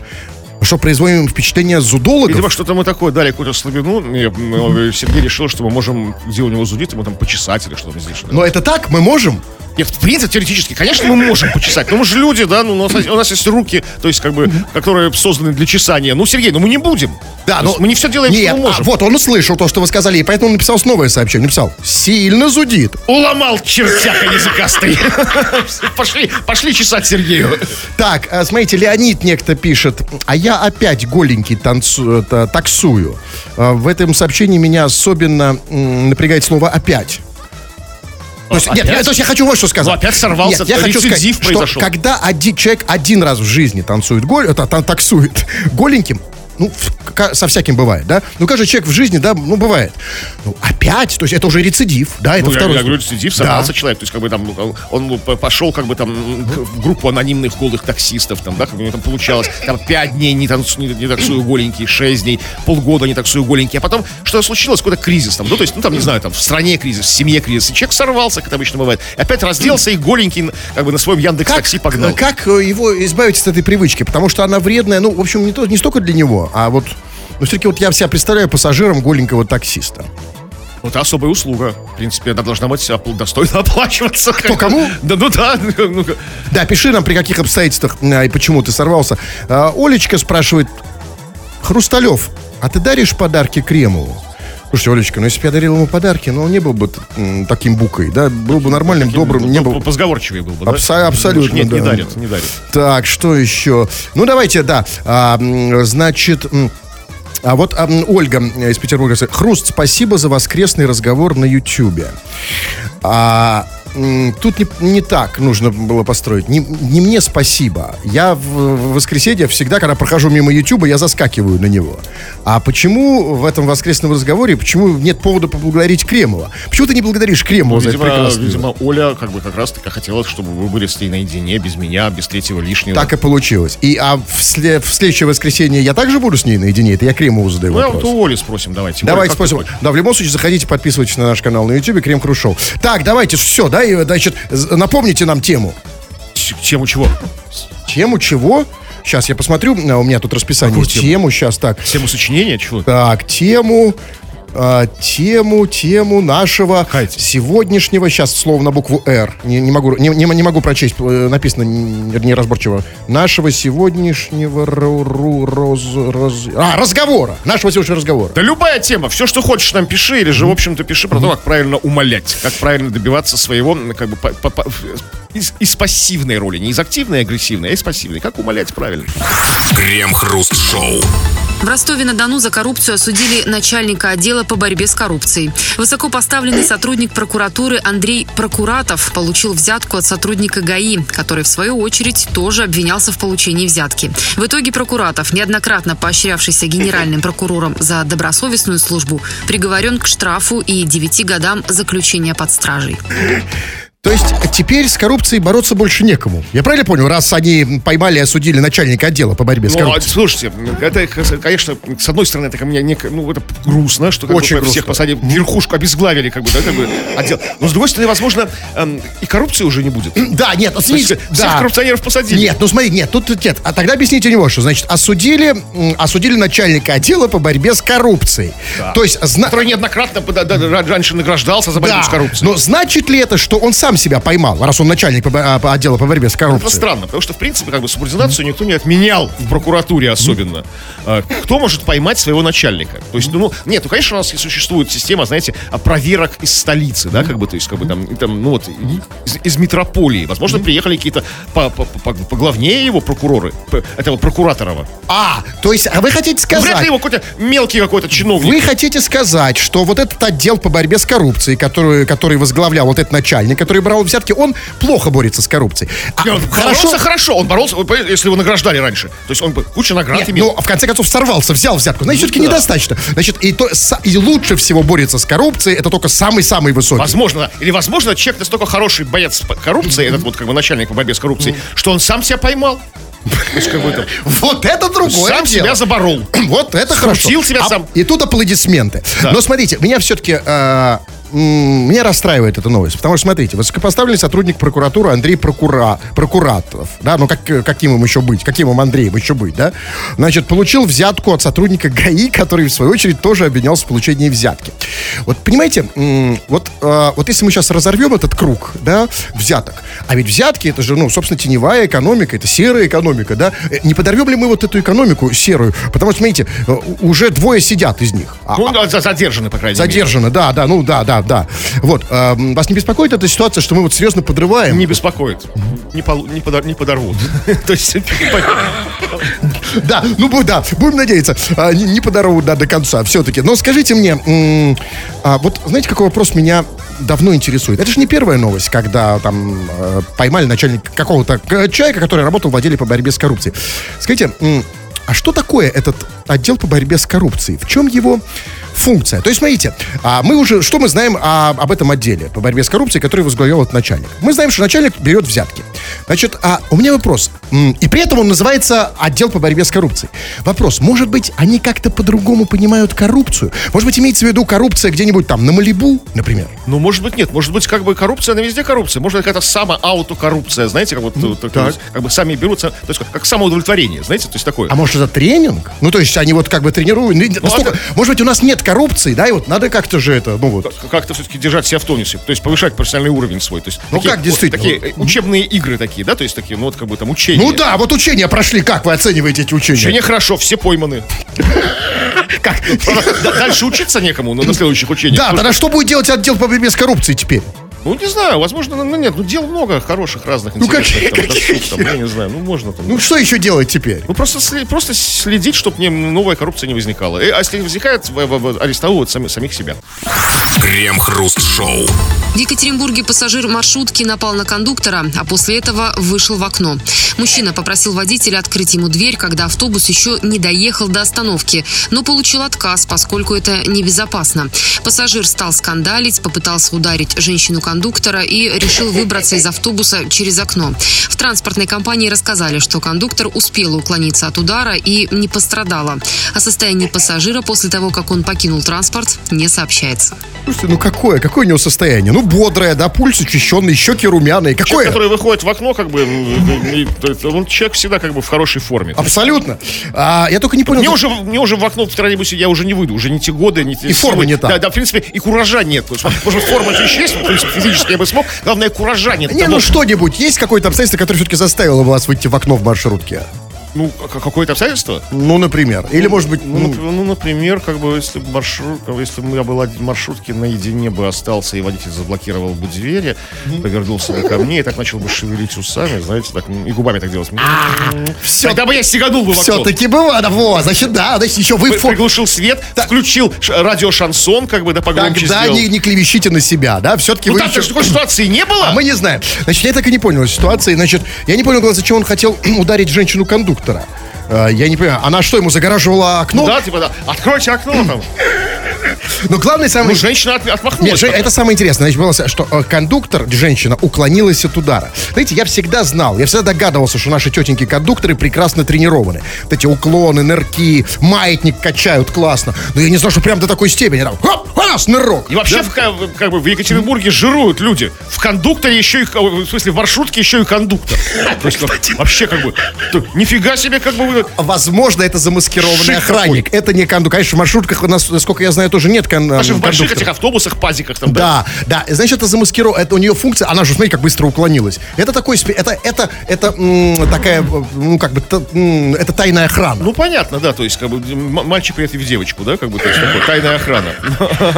Что, производим впечатление зудологов? Видимо, что-то мы такое дали какую-то слабину. И, м, Сергей решил, что мы можем, где у него зудит, ему там почесать или что-то здесь. Но это так, мы можем? Нет, в принципе, теоретически, конечно, мы можем почесать. Но мы же люди, да, ну, у, нас, у нас есть руки, то есть, как бы, которые созданы для чесания. Ну, Сергей, ну мы не будем. Да, но есть мы не все делаем, Нет, что мы можем. а, вот он услышал то, что вы сказали, и поэтому он написал новое сообщение. Написал, сильно зудит. Уломал чертяка языкастый. Пошли, пошли чесать Сергею. Так, а, смотрите, Леонид некто пишет, а я опять голенький танцу, это, таксую. А, В этом сообщении меня особенно напрягает слово «опять». То есть, нет, Опять? я, то есть я хочу вот что сказать. Ну, опять сорвался, Нет, я хочу сказать, рецидив что произошел. когда один человек один раз в жизни танцует голь, это, та- таксует голеньким, ну, со всяким бывает, да? Ну, каждый человек в жизни, да, ну, бывает. Ну, опять, то есть это уже рецидив, да, это Ну, я, второй. я говорю, рецидив, Да. сорвался человек. То есть, как бы там, он, он пошел, как бы там, в группу анонимных голых таксистов, там, да, как у него там получалось, там, пять дней не, танцу, не, не таксую голенький, шесть дней, полгода не таксую голенький, а потом что случилось, какой-то кризис там, ну, то есть, ну, там, не знаю, там, в стране кризис, в семье кризис, и человек сорвался, как это обычно бывает, опять разделся и голенький, как бы, на своем Яндекс такси погнал. Как его избавить от этой привычки? Потому что она вредная, ну, в общем, не, то, не столько для него, а вот... Ну, все-таки вот я себя представляю пассажиром голенького таксиста. Вот это особая услуга. В принципе, она должна быть достойно оплачиваться. Кто кому? Да, ну да. ну, Да, пиши нам, при каких обстоятельствах а, и почему ты сорвался. А, Олечка спрашивает, Хрусталев, а ты даришь подарки Кремову? Слушайте, Олечка, ну если бы я дарил ему подарки, ну он не был бы таким букой, да, был бы нормальным, добрым, не был... Позговорчивее был бы, да? Абсо- абсолютно, Нет, не да. дарят, не дарят. Так, что еще? Ну, давайте, да. А, значит, а вот а, Ольга из Петербурга. Хруст, спасибо за воскресный разговор на Ютьюбе. А, тут не, не так нужно было построить. Не, не мне спасибо. Я в, в воскресенье всегда, когда прохожу мимо Ютуба, я заскакиваю на него. А почему в этом воскресном разговоре, почему нет повода поблагодарить Кремова? Почему ты не благодаришь Кремова за это Видимо, прекрасное дело? видимо, Оля как бы как раз таки хотела, чтобы вы были с ней наедине, без меня, без третьего лишнего. Так и получилось. И а в, сле- в следующее воскресенье я также буду с ней наедине? Это я Кремову задаю Ну, вопрос. вот у Оли спросим, давайте. Давайте Оля, спросим. Да, в любом случае, заходите, подписывайтесь на наш канал на YouTube, Крем Хруст Шоу. Так, давайте, все, да, и, значит, напомните нам тему. Тему чего? Тему чего? Сейчас я посмотрю, у меня тут расписание. Какую тему? Тему, сейчас, так. Тему сочинения? Чего? Так, тему, а, тему, тему нашего тема? сегодняшнего, сейчас слово на букву «Р». Не, не могу, не, не, не могу прочесть, э, написано неразборчиво. Нашего сегодняшнего ру- ру- роз- роз- а, разговора. Нашего сегодняшнего разговора. Да любая тема, все, что хочешь, нам пиши, или же, в общем-то, пиши про то, как правильно умолять, как правильно добиваться своего, как бы, по- по- из, из пассивной роли, не из активной и агрессивной, а из пассивной. Как умолять правильно? Крем-хруст-шоу. В Ростове-на-Дону за коррупцию осудили начальника отдела по борьбе с коррупцией. Высокопоставленный сотрудник прокуратуры Андрей Прокуратов получил взятку от сотрудника ГАИ, который, в свою очередь, тоже обвинялся в получении взятки. В итоге Прокуратов, неоднократно поощрявшийся генеральным прокурором за добросовестную службу, приговорен к штрафу и 9 годам заключения под стражей. То есть теперь с коррупцией бороться больше некому. Я правильно понял, раз они поймали и осудили начальника отдела по борьбе с Ну, а, коррупцией? слушайте, это, конечно, с одной стороны, это ко мне, не, ну, это грустно, что как Очень бы, всех грустно. посадили, верхушку обезглавили, как бы, да, как бы, отдел. Но, с другой стороны, возможно, эм, и коррупции уже не будет. Да, нет, ну, То есть смотрите, всех да. коррупционеров посадили. Нет, ну смотри, нет, тут нет. А тогда объясните него, что значит осудили, осудили начальника отдела по борьбе с коррупцией. То есть зна- Который неоднократно да, ра- раньше награждался за борьбу да, с коррупцией. но значит ли это, что он сам себя поймал, раз он начальник а, отдела по борьбе с Это коррупцией? странно, потому что, в принципе, как бы субординацию никто не отменял в прокуратуре особенно. А, Кто может поймать своего начальника? То есть, ну, нет, ну, конечно, у нас существует система, знаете, а, проверок из столицы, да, как бы, то есть, как бы там, там ну, вот, из, из метрополии. Возможно, приехали какие-то по, по, по- поглавнее его прокуроры, этого прокураторова. А, то есть, а вы хотите Ну, Вряд сказать... ли его какой-то мелкий какой-то чиновник. Вы хотите сказать, что вот этот отдел по борьбе с коррупцией, который, который возглавлял вот этот начальник, который брал взятки, он плохо борется с коррупцией. А, Не, он боролся хорошо, он боролся, если его награждали раньше. То есть он куча наград Нет, имел. ну, в конце концов, сорвался, взял взятку. Значит, все-таки да. недостаточно. Значит, и, то, и лучше всего борется с коррупцией, это только самый-самый высокий. Возможно, или возможно, человек настолько хороший боец коррупции, этот вот как бы начальник по борьбе с коррупцией, что он сам себя поймал. Вот это другое сам себя заборол. Вот это хорошо. себя А- сам. И тут аплодисменты. Но смотрите, меня все-таки... меня расстраивает эта новость, потому что, смотрите, высокопоставленный сотрудник прокуратуры Андрей Прокура, Прокуратов, да, ну как, э, каким им еще быть, каким им Андреем еще быть, да, значит, получил взятку от сотрудника ГАИ, который, в свою очередь, тоже обвинялся в получении взятки. Вот, понимаете, вот, э, вот если мы сейчас разорвем этот круг, да, взяток, а ведь взятки, это же, ну, собственно, теневая экономика, это серая экономика, да, Э, не подорвем ли мы вот эту экономику серую, потому что, смотрите, уже двое сидят из них. А- Ну, за- задержаны, по крайней мере. Задержано, да, да, ну да, да, да. Вот, эм, вас не беспокоит эта ситуация, что мы вот серьезно подрываем? Не беспокоит. Не, полу- не, подор- не подорвут. То есть, Да, ну да, будем надеяться, а, не, подорвут да, до конца все-таки. Но скажите мне, а, вот знаете, какой вопрос меня давно интересует? Это же не первая новость, когда там э, поймали начальника какого-то э, человека, который работал в отделе по борьбе с коррупцией. Скажите, а что такое этот отдел по борьбе с коррупцией? В чем его функция? То есть, смотрите, а мы уже, что мы знаем о- об этом отделе по борьбе с коррупцией, который возглавлял этот начальник? Мы знаем, что начальник берет взятки. Значит, а у меня вопрос. И при этом он называется отдел по борьбе с коррупцией. Вопрос, может быть, они как-то по-другому понимают коррупцию? Может быть, имеется в виду коррупция где-нибудь там на Малибу, например? Ну, может быть, нет. Может быть, как бы коррупция, она везде коррупция. Может, какая-то самоаутокоррупция, знаете, как вот, такое так. как бы сами берутся, то есть как, как самоудовлетворение, знаете, то есть такое. А может, это тренинг? Ну, то есть они вот как бы тренируют. Ну, настолько- это- Может быть, у нас нет коррупции, да, и вот надо как-то же это, ну вот. Как- Как-то все-таки держать себя в тонусе, то есть повышать профессиональный уровень свой. То есть Ну, такие, как действительно? такие э, учебные игры такие, да, то есть такие, ну вот как бы там учения. Ну да, вот учения прошли. Как вы оцениваете эти учения? Учения хорошо, все пойманы. Как? Да, Дальше учиться некому на на следующих учениях. Да, тогда что будет делать отдел по борьбе с коррупцией теперь? Ну, не знаю, возможно, ну нет, ну дел много хороших разных Ну, интересных, какие- там, досуг, там, я не знаю, ну можно там. Ну, что еще делать теперь? Ну, просто, просто следить, чтобы не, новая коррупция не возникала. Э, А если возникает, в- в- в- арестовывать сами, самих себя. Крем-хруст-шоу. В Екатеринбурге пассажир маршрутки напал на кондуктора, а после этого вышел в окно. Мужчина попросил водителя открыть ему дверь, когда автобус еще не доехал до остановки, но получил отказ, поскольку это небезопасно. Пассажир стал скандалить, попытался ударить женщину-кондуктора и решил выбраться из автобуса через окно. В транспортной компании рассказали, что кондуктор успел уклониться от удара и не пострадала. О состоянии пассажира после того, как он покинул транспорт, не сообщается. Слушайте, ну какое? Какое у него состояние? Ну, бодрое, да, пульс учащенный, щеки румяные. Человек, Какое? который выходит в окно, как бы, и- он человек всегда как бы в хорошей форме. Абсолютно. А, я только не понял. Мне уже, мне уже в окно в троллейбусе я уже не выйду, уже не те годы, не те И формы не та. Да, да, в принципе, и куража нет. Может, форма еще есть, в принципе, физически я бы смог, главное, куража нет. Не, ну что- что-нибудь. Есть какое-то обстоятельство, которое все-таки заставило вас выйти в окно в маршрутке? Ну, к- какое-то обстоятельство? Ну, например. Или, может быть, Ну, ну, ну, например, как бы, если бы маршрут, если бы я был один в маршрутке наедине бы остался, и водитель заблокировал бы двери, повернулся бы ко мне и так начал бы шевелить усами, знаете, так, м, и губами так делать. всё- Тогда бы я стеганул бы в все-таки бывает. Вот, значит, да, значит, еще вы Приглушил свет, включил ш- радио-шансон, как бы, да, погромче Тогда сделал. не, не клевещите на себя, да? Все-таки Ну, вы так, такой ситуации не было? А мы не знаем. Значит, я так и не понял ситуации. Значит, я не понял, зачем он хотел ударить женщину-кондуктора. Э, Я не понимаю, она что, ему загораживала окно? Да, типа, да. Откройте окно там. Но главный самый... Ну, женщина от- Нет, отмахнулась. Жень, это самое интересное. Значит, было, что э, кондуктор, женщина, уклонилась от удара. Знаете, я всегда знал, я всегда догадывался, что наши тетеньки-кондукторы прекрасно тренированы. Вот эти уклоны, нырки, маятник качают классно. Но я не знал, что прям до такой степени. Там, хоп, раз, нырок. И вообще, в, ка- как бы, в Екатеринбурге жируют люди. В кондукторе еще и, в смысле, в маршрутке еще и кондуктор. Вообще, как бы, нифига себе, как бы вы... Возможно, это замаскированный охранник. Это не кондуктор. Конечно, в маршрутках, у нас, насколько я знаю, тоже нет кон- Даже в больших кондуктора. этих автобусах, пазиках там, да? Да, да, значит, это замаскировано, это у нее функция, она же, смотри, как быстро уклонилась. Это такой, это, это, это такая, э, ну, как бы, это тайная охрана. Ну, понятно, да, то есть, как бы, мальчик приятный в девочку, да, как бы, то есть, такое, тайная охрана.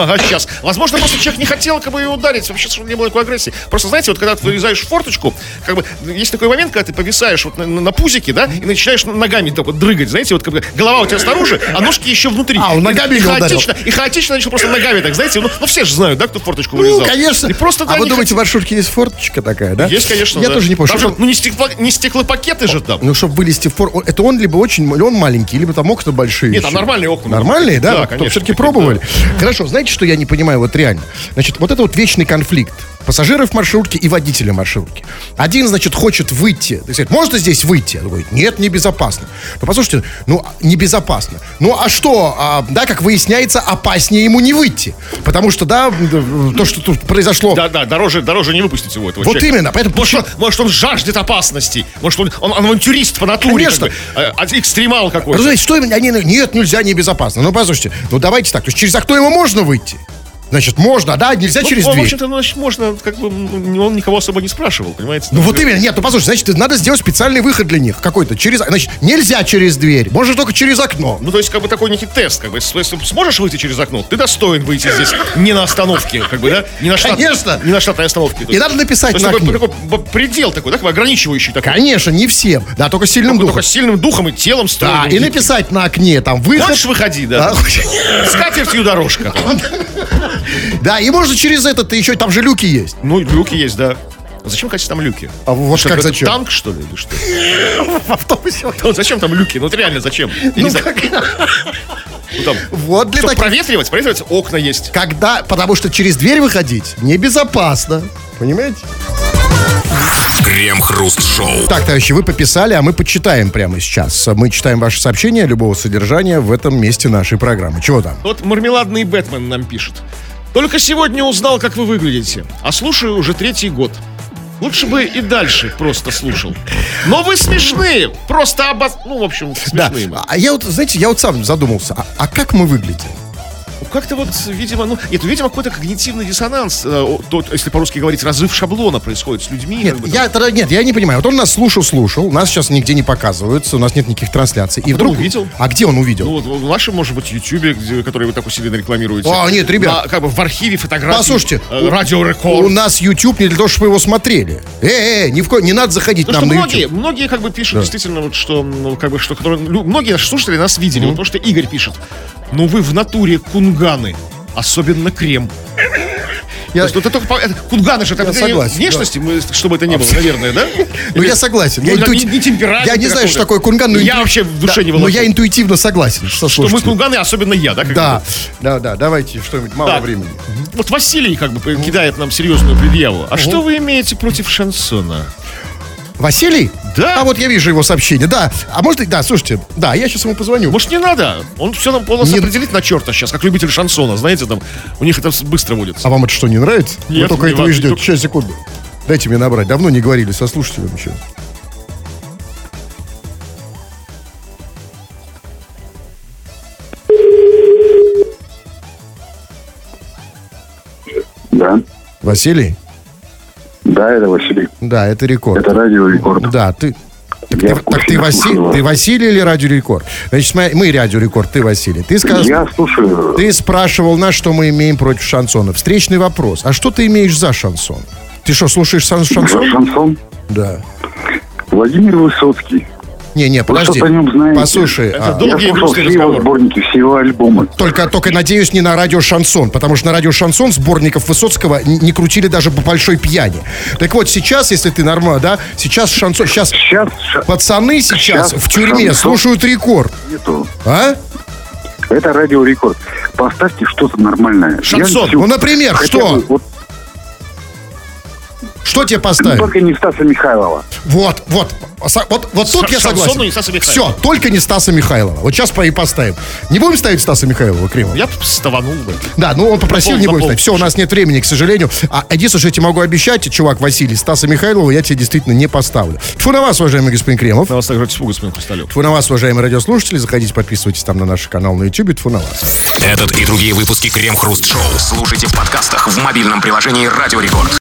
А сейчас, возможно, просто человек не хотел, как бы, ее ударить, вообще, чтобы не было такой агрессии. Просто, знаете, вот, когда ты вырезаешь форточку, как бы, есть такой момент, когда ты повисаешь вот на, на пузике, да, и начинаешь ногами так вот дрыгать, знаете, вот, как бы, голова у тебя снаружи, а ножки еще внутри. А, он ногами и хаотично, и хаотично начал просто ногами, так, знаете, ну, ну, все же знают, да, кто форточку Ну, вырезал. конечно. И просто, да, а вы думаете, в маршрутке есть форточка такая, да? Есть, конечно, Я да. тоже не понял. Там же, ну, не, стекло, не стеклопакеты же там. Ну, чтобы вылезти в фор... Это он либо очень... он маленький, либо там окна большие. Нет, там нормальные окна. Нормальные, да? Да, конечно, Все-таки пробовали. Хорошо, знаете, что я не понимаю вот реально? Значит, вот это вот вечный конфликт пассажиров маршрутки и водителя маршрутки. Один, значит, хочет выйти. То есть, можно здесь выйти? Он говорит, нет, небезопасно. Ну, послушайте, ну, небезопасно. Ну, а что, а, да, как выясняется, опаснее ему не выйти. Потому что, да, то, что тут произошло... Да, да, дороже, дороже не выпустить его этого Вот человека. именно, поэтому Может, он, может, он жаждет опасностей. Может, он, он авантюрист по натуре. Конечно. Как бы, э, а, экстремал какой-то. Разумеете, что они, нет, нельзя, небезопасно. Ну, послушайте, ну давайте так, то есть через окно ему можно выйти? Значит, можно, да, нельзя через ну, в дверь. общем-то, ну, значит, можно, как бы, ну, он никого особо не спрашивал, понимаете? Ну вот именно, нет, ну послушай, значит, надо сделать специальный выход для них какой-то. Через, значит, нельзя через дверь, можно только через окно. Ну, то есть, как бы такой некий тест, как бы, если сможешь выйти через окно, ты достоин выйти здесь не на остановке, как бы, да? Не на штат- Конечно. Не на штатной остановке. И надо написать то на такой, такой предел такой, да, как бы ограничивающий такой. Конечно, не всем, да, только сильным Только духом. с сильным духом и телом Да, стройным. и написать на окне там выход. Хочешь, выходи, да. Да, С катертью дорожка. Да, и можно через этот, еще там же люки есть. Ну, люки есть, да. Зачем, кстати, там люки? А вот Что, как это зачем? Танк, что ли, или что? В автобусе. Зачем там люки? Ну, вот реально, зачем? Я Ну, как- Ну, там, Вот для что, таких... проветривать? Проветривать окна есть. Когда... Потому что через дверь выходить небезопасно. Понимаете? Крем-хруст-шоу. Так, товарищи, вы пописали, а мы почитаем прямо сейчас. Мы читаем ваши сообщения любого содержания в этом месте нашей программы. Чего там? Вот мармеладный Бэтмен нам пишет. Только сегодня узнал, как вы выглядите, а слушаю уже третий год. Лучше бы и дальше просто слушал. Но вы смешные, просто обос... Ну, в общем, Да. смешные. мы. А я вот, знаете, я вот сам задумался, а, а как мы выглядим? Как-то вот, видимо, ну, нет, видимо, какой-то когнитивный диссонанс, э, о, тот, если по-русски говорить, разрыв шаблона происходит с людьми. Нет, я, тогда- нет, я не понимаю. Вот он нас слушал, слушал, нас сейчас нигде не показывается, у нас нет никих трансляций. И вдруг... увидел. А где он увидел? Ну, вот в вашем, может быть, Ютубе, где- который вы так усиленно рекламируете. А, нет, ребят. На- как бы в архиве фотографий. Послушайте, э, у- Радио У нас YouTube не для того, чтобы вы его смотрели. Э, э, ни в ко... не надо заходить Потому нам на многие, YouTube. многие как бы пишут действительно, вот, что, ну, как бы, что которые, многие наши слушатели нас видели. Вот то, что Игорь пишет. Ну вы в натуре кунганы. Особенно крем. Я- То есть, это, только это- кунганы же это согласен, внешности, мы, чтобы это не было, наверное, да? Ну, я согласен. Я, Ну, да, не- не темперамент я не знаю, что такое кунган, но Я вообще в душе Да, не Но волошу. я интуитивно согласен. Что, Что мы кунганы, особенно я, да? Да, да, да, давайте что-нибудь, мало времени. Вот Василий как бы кидает нам серьезную предъяву. А что вы имеете против шансона? Василий? Да. А вот я вижу его сообщение, да. А может, да, слушайте, да, я сейчас ему позвоню. Может, не надо? Он все нам нас Не- определит на черта сейчас, как любитель шансона. Знаете, там у них это быстро будет. А вам это что, не нравится? Нет, Вы только не этого и ждете. только- Сейчас, секунду. Дайте мне набрать. Давно не говорили со слушателем еще. Да, Василий? Да, это Василий. Да, это рекорд. Это радио Рекорд. Да, ты... Так, Я ты, так ты, Васи- ты Василий или Радио Рекорд? Значит, смотри, мы Радио Рекорд, ты Василий. Ты сказал, Я слушаю. ты спрашивал нас, что мы имеем против шансона. Встречный вопрос. А что ты имеешь за шансон? Ты что, слушаешь сан- За шансон? шансон Да. Владимир Высоцкий. Не, не, Вы подожди. Послушай, Это а. Долгий грустный разговор. сборники, все его альбомы. только, только, надеюсь, не на радио Шансон, потому что на радио Шансон сборников Высоцкого не крутили даже по большой пьяни. Так вот, сейчас, если ты нормально, да, сейчас шансон, сейчас Сейчас пацаны сейчас Сейчас в тюрьме шансон. слушают рекорд, нету. а? Это радио Рекорд. Поставьте что-то нормальное. Шансон. Я всю- Ну, например, хотя что? бы Вот, Что тебе поставить? только не Стаса Михайлова. Вот, вот, вот, вот тут Ш- я согласен. не Стаса Михайлова. Все, только не Стаса Михайлова. Вот сейчас и поставим. Не будем ставить Стаса Михайлова, Кремов? Я бы ставанул бы. Да, ну он попросил, пол- не будем ставить. Все, у нас нет времени, к сожалению. А единственное, что я тебе могу обещать, чувак Василий, Стаса Михайлова я тебе действительно не поставлю. Тьфу на вас, уважаемый господин Кремов. На вас также тьфу, господин Хрусталев. Тьфу на вас, уважаемые радиослушатели. Заходите, подписывайтесь там на наш канал на YouTube. Тьфу на вас. Этот и другие выпуски Крем-хруст-шоу слушайте в подкастах в мобильном приложении Радио Рекорд.